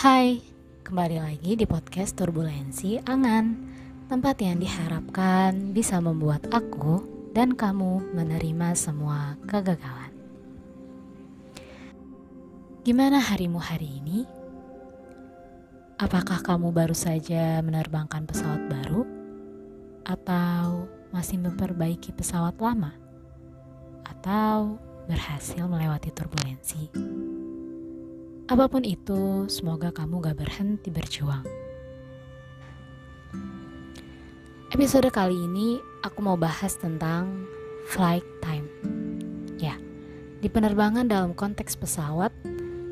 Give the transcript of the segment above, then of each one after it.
Hai, kembali lagi di podcast Turbulensi Angan Tempat yang diharapkan bisa membuat aku dan kamu menerima semua kegagalan Gimana harimu hari ini? Apakah kamu baru saja menerbangkan pesawat baru? Atau masih memperbaiki pesawat lama? Atau berhasil melewati turbulensi? Apa pun itu, semoga kamu gak berhenti berjuang. Episode kali ini aku mau bahas tentang flight time. Ya, di penerbangan dalam konteks pesawat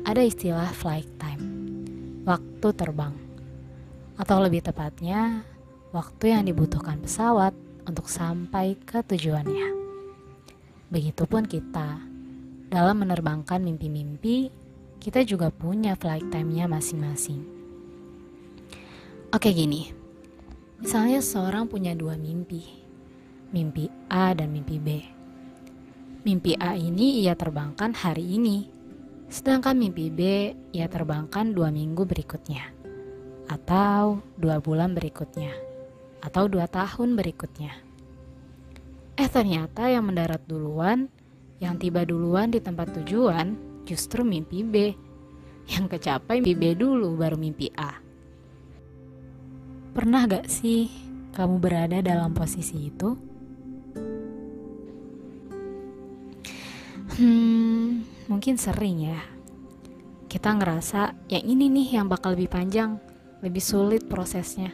ada istilah flight time, waktu terbang. Atau lebih tepatnya, waktu yang dibutuhkan pesawat untuk sampai ke tujuannya. Begitupun kita dalam menerbangkan mimpi-mimpi kita juga punya flight time-nya masing-masing. Oke gini, misalnya seorang punya dua mimpi, mimpi A dan mimpi B. Mimpi A ini ia terbangkan hari ini, sedangkan mimpi B ia terbangkan dua minggu berikutnya, atau dua bulan berikutnya, atau dua tahun berikutnya. Eh ternyata yang mendarat duluan, yang tiba duluan di tempat tujuan, justru mimpi B. Yang kecapai mimpi B dulu baru mimpi A. Pernah gak sih kamu berada dalam posisi itu? Hmm, mungkin sering ya. Kita ngerasa yang ini nih yang bakal lebih panjang, lebih sulit prosesnya.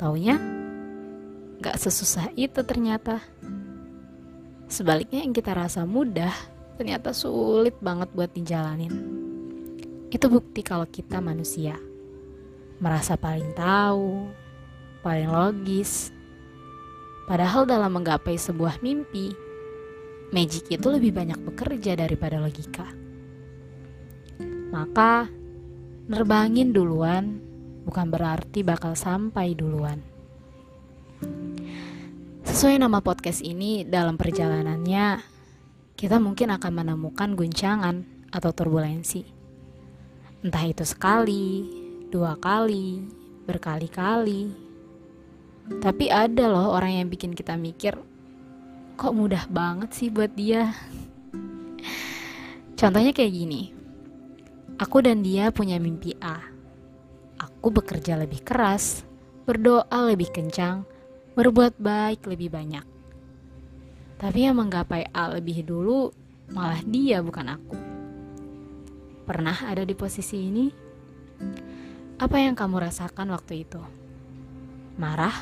Taunya gak sesusah itu ternyata. Sebaliknya yang kita rasa mudah, ternyata sulit banget buat dijalanin. Itu bukti kalau kita manusia. Merasa paling tahu, paling logis. Padahal dalam menggapai sebuah mimpi, magic itu lebih banyak bekerja daripada logika. Maka, nerbangin duluan bukan berarti bakal sampai duluan. Sesuai nama podcast ini, dalam perjalanannya kita mungkin akan menemukan guncangan atau turbulensi. Entah itu sekali, dua kali, berkali-kali. Tapi ada loh orang yang bikin kita mikir, kok mudah banget sih buat dia. Contohnya kayak gini. Aku dan dia punya mimpi A. Aku bekerja lebih keras, berdoa lebih kencang, berbuat baik lebih banyak. Tapi yang menggapai A lebih dulu malah dia bukan aku. Pernah ada di posisi ini? Apa yang kamu rasakan waktu itu? Marah?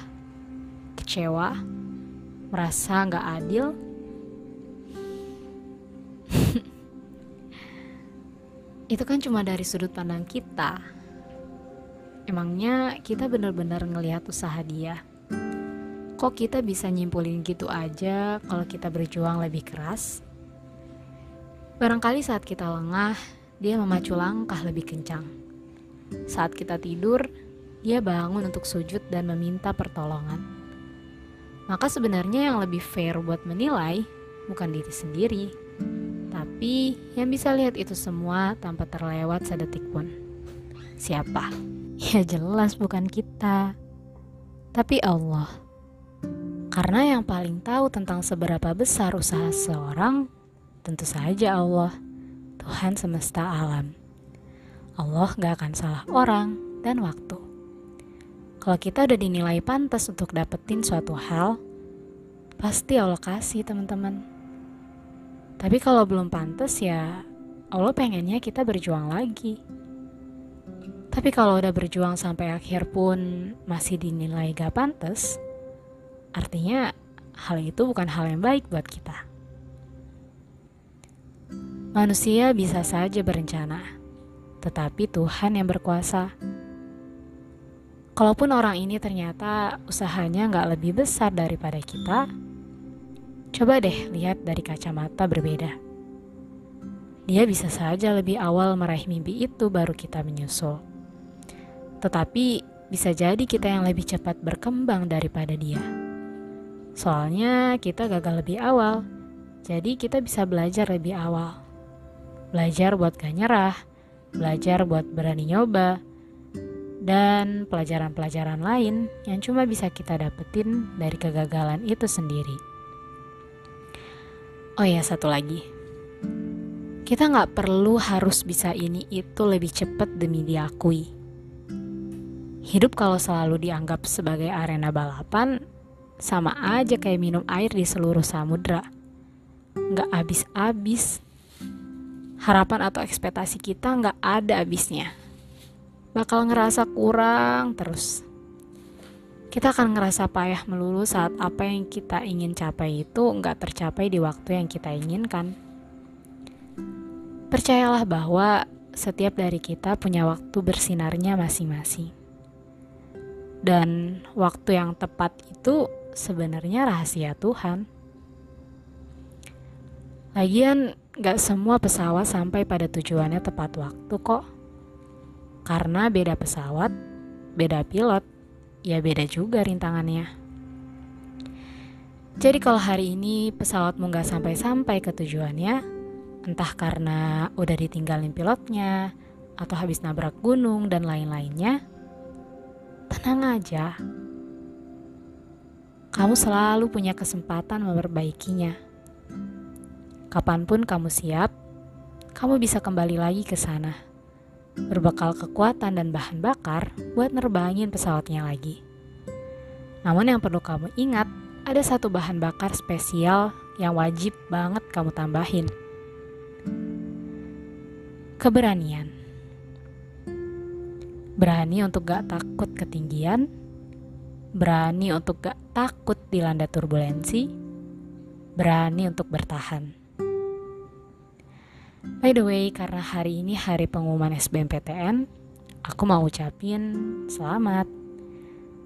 Kecewa? Merasa nggak adil? itu kan cuma dari sudut pandang kita. Emangnya kita benar-benar ngelihat usaha dia? Kok kita bisa nyimpulin gitu aja kalau kita berjuang lebih keras? Barangkali saat kita lengah, dia memacu langkah lebih kencang. Saat kita tidur, dia bangun untuk sujud dan meminta pertolongan. Maka sebenarnya yang lebih fair buat menilai bukan diri sendiri, tapi yang bisa lihat itu semua tanpa terlewat sedetik pun. Siapa? Ya jelas bukan kita, tapi Allah. Karena yang paling tahu tentang seberapa besar usaha seorang, tentu saja Allah, Tuhan semesta alam. Allah gak akan salah orang dan waktu. Kalau kita udah dinilai pantas untuk dapetin suatu hal, pasti Allah kasih teman-teman. Tapi kalau belum pantas ya, Allah pengennya kita berjuang lagi. Tapi kalau udah berjuang sampai akhir pun masih dinilai gak pantas, Artinya, hal itu bukan hal yang baik buat kita. Manusia bisa saja berencana, tetapi Tuhan yang berkuasa. Kalaupun orang ini ternyata usahanya nggak lebih besar daripada kita, coba deh lihat dari kacamata berbeda. Dia bisa saja lebih awal meraih mimpi itu baru kita menyusul. Tetapi bisa jadi kita yang lebih cepat berkembang daripada dia. Soalnya kita gagal lebih awal, jadi kita bisa belajar lebih awal. Belajar buat gak nyerah, belajar buat berani nyoba, dan pelajaran-pelajaran lain yang cuma bisa kita dapetin dari kegagalan itu sendiri. Oh ya, satu lagi. Kita nggak perlu harus bisa ini itu lebih cepat demi diakui. Hidup kalau selalu dianggap sebagai arena balapan, sama aja kayak minum air di seluruh samudra. Nggak habis-habis. Harapan atau ekspektasi kita nggak ada habisnya bakal ngerasa kurang terus. Kita akan ngerasa payah melulu saat apa yang kita ingin capai itu nggak tercapai di waktu yang kita inginkan. Percayalah bahwa setiap dari kita punya waktu bersinarnya masing-masing. Dan waktu yang tepat itu sebenarnya rahasia Tuhan. Lagian, gak semua pesawat sampai pada tujuannya tepat waktu kok. Karena beda pesawat, beda pilot, ya beda juga rintangannya. Jadi kalau hari ini pesawatmu nggak sampai-sampai ke tujuannya, entah karena udah ditinggalin pilotnya, atau habis nabrak gunung dan lain-lainnya, tenang aja. Kamu selalu punya kesempatan memperbaikinya. Kapan pun kamu siap, kamu bisa kembali lagi ke sana berbekal kekuatan dan bahan bakar buat nerbangin pesawatnya lagi. Namun yang perlu kamu ingat, ada satu bahan bakar spesial yang wajib banget kamu tambahin. Keberanian. Berani untuk gak takut ketinggian, berani untuk gak takut dilanda turbulensi, berani untuk bertahan. By the way, karena hari ini hari pengumuman SBMPTN, aku mau ucapin selamat.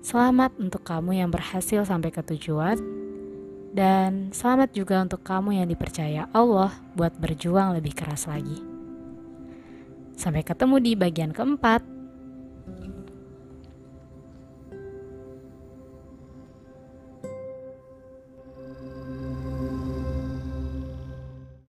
Selamat untuk kamu yang berhasil sampai ke tujuan dan selamat juga untuk kamu yang dipercaya Allah buat berjuang lebih keras lagi. Sampai ketemu di bagian keempat.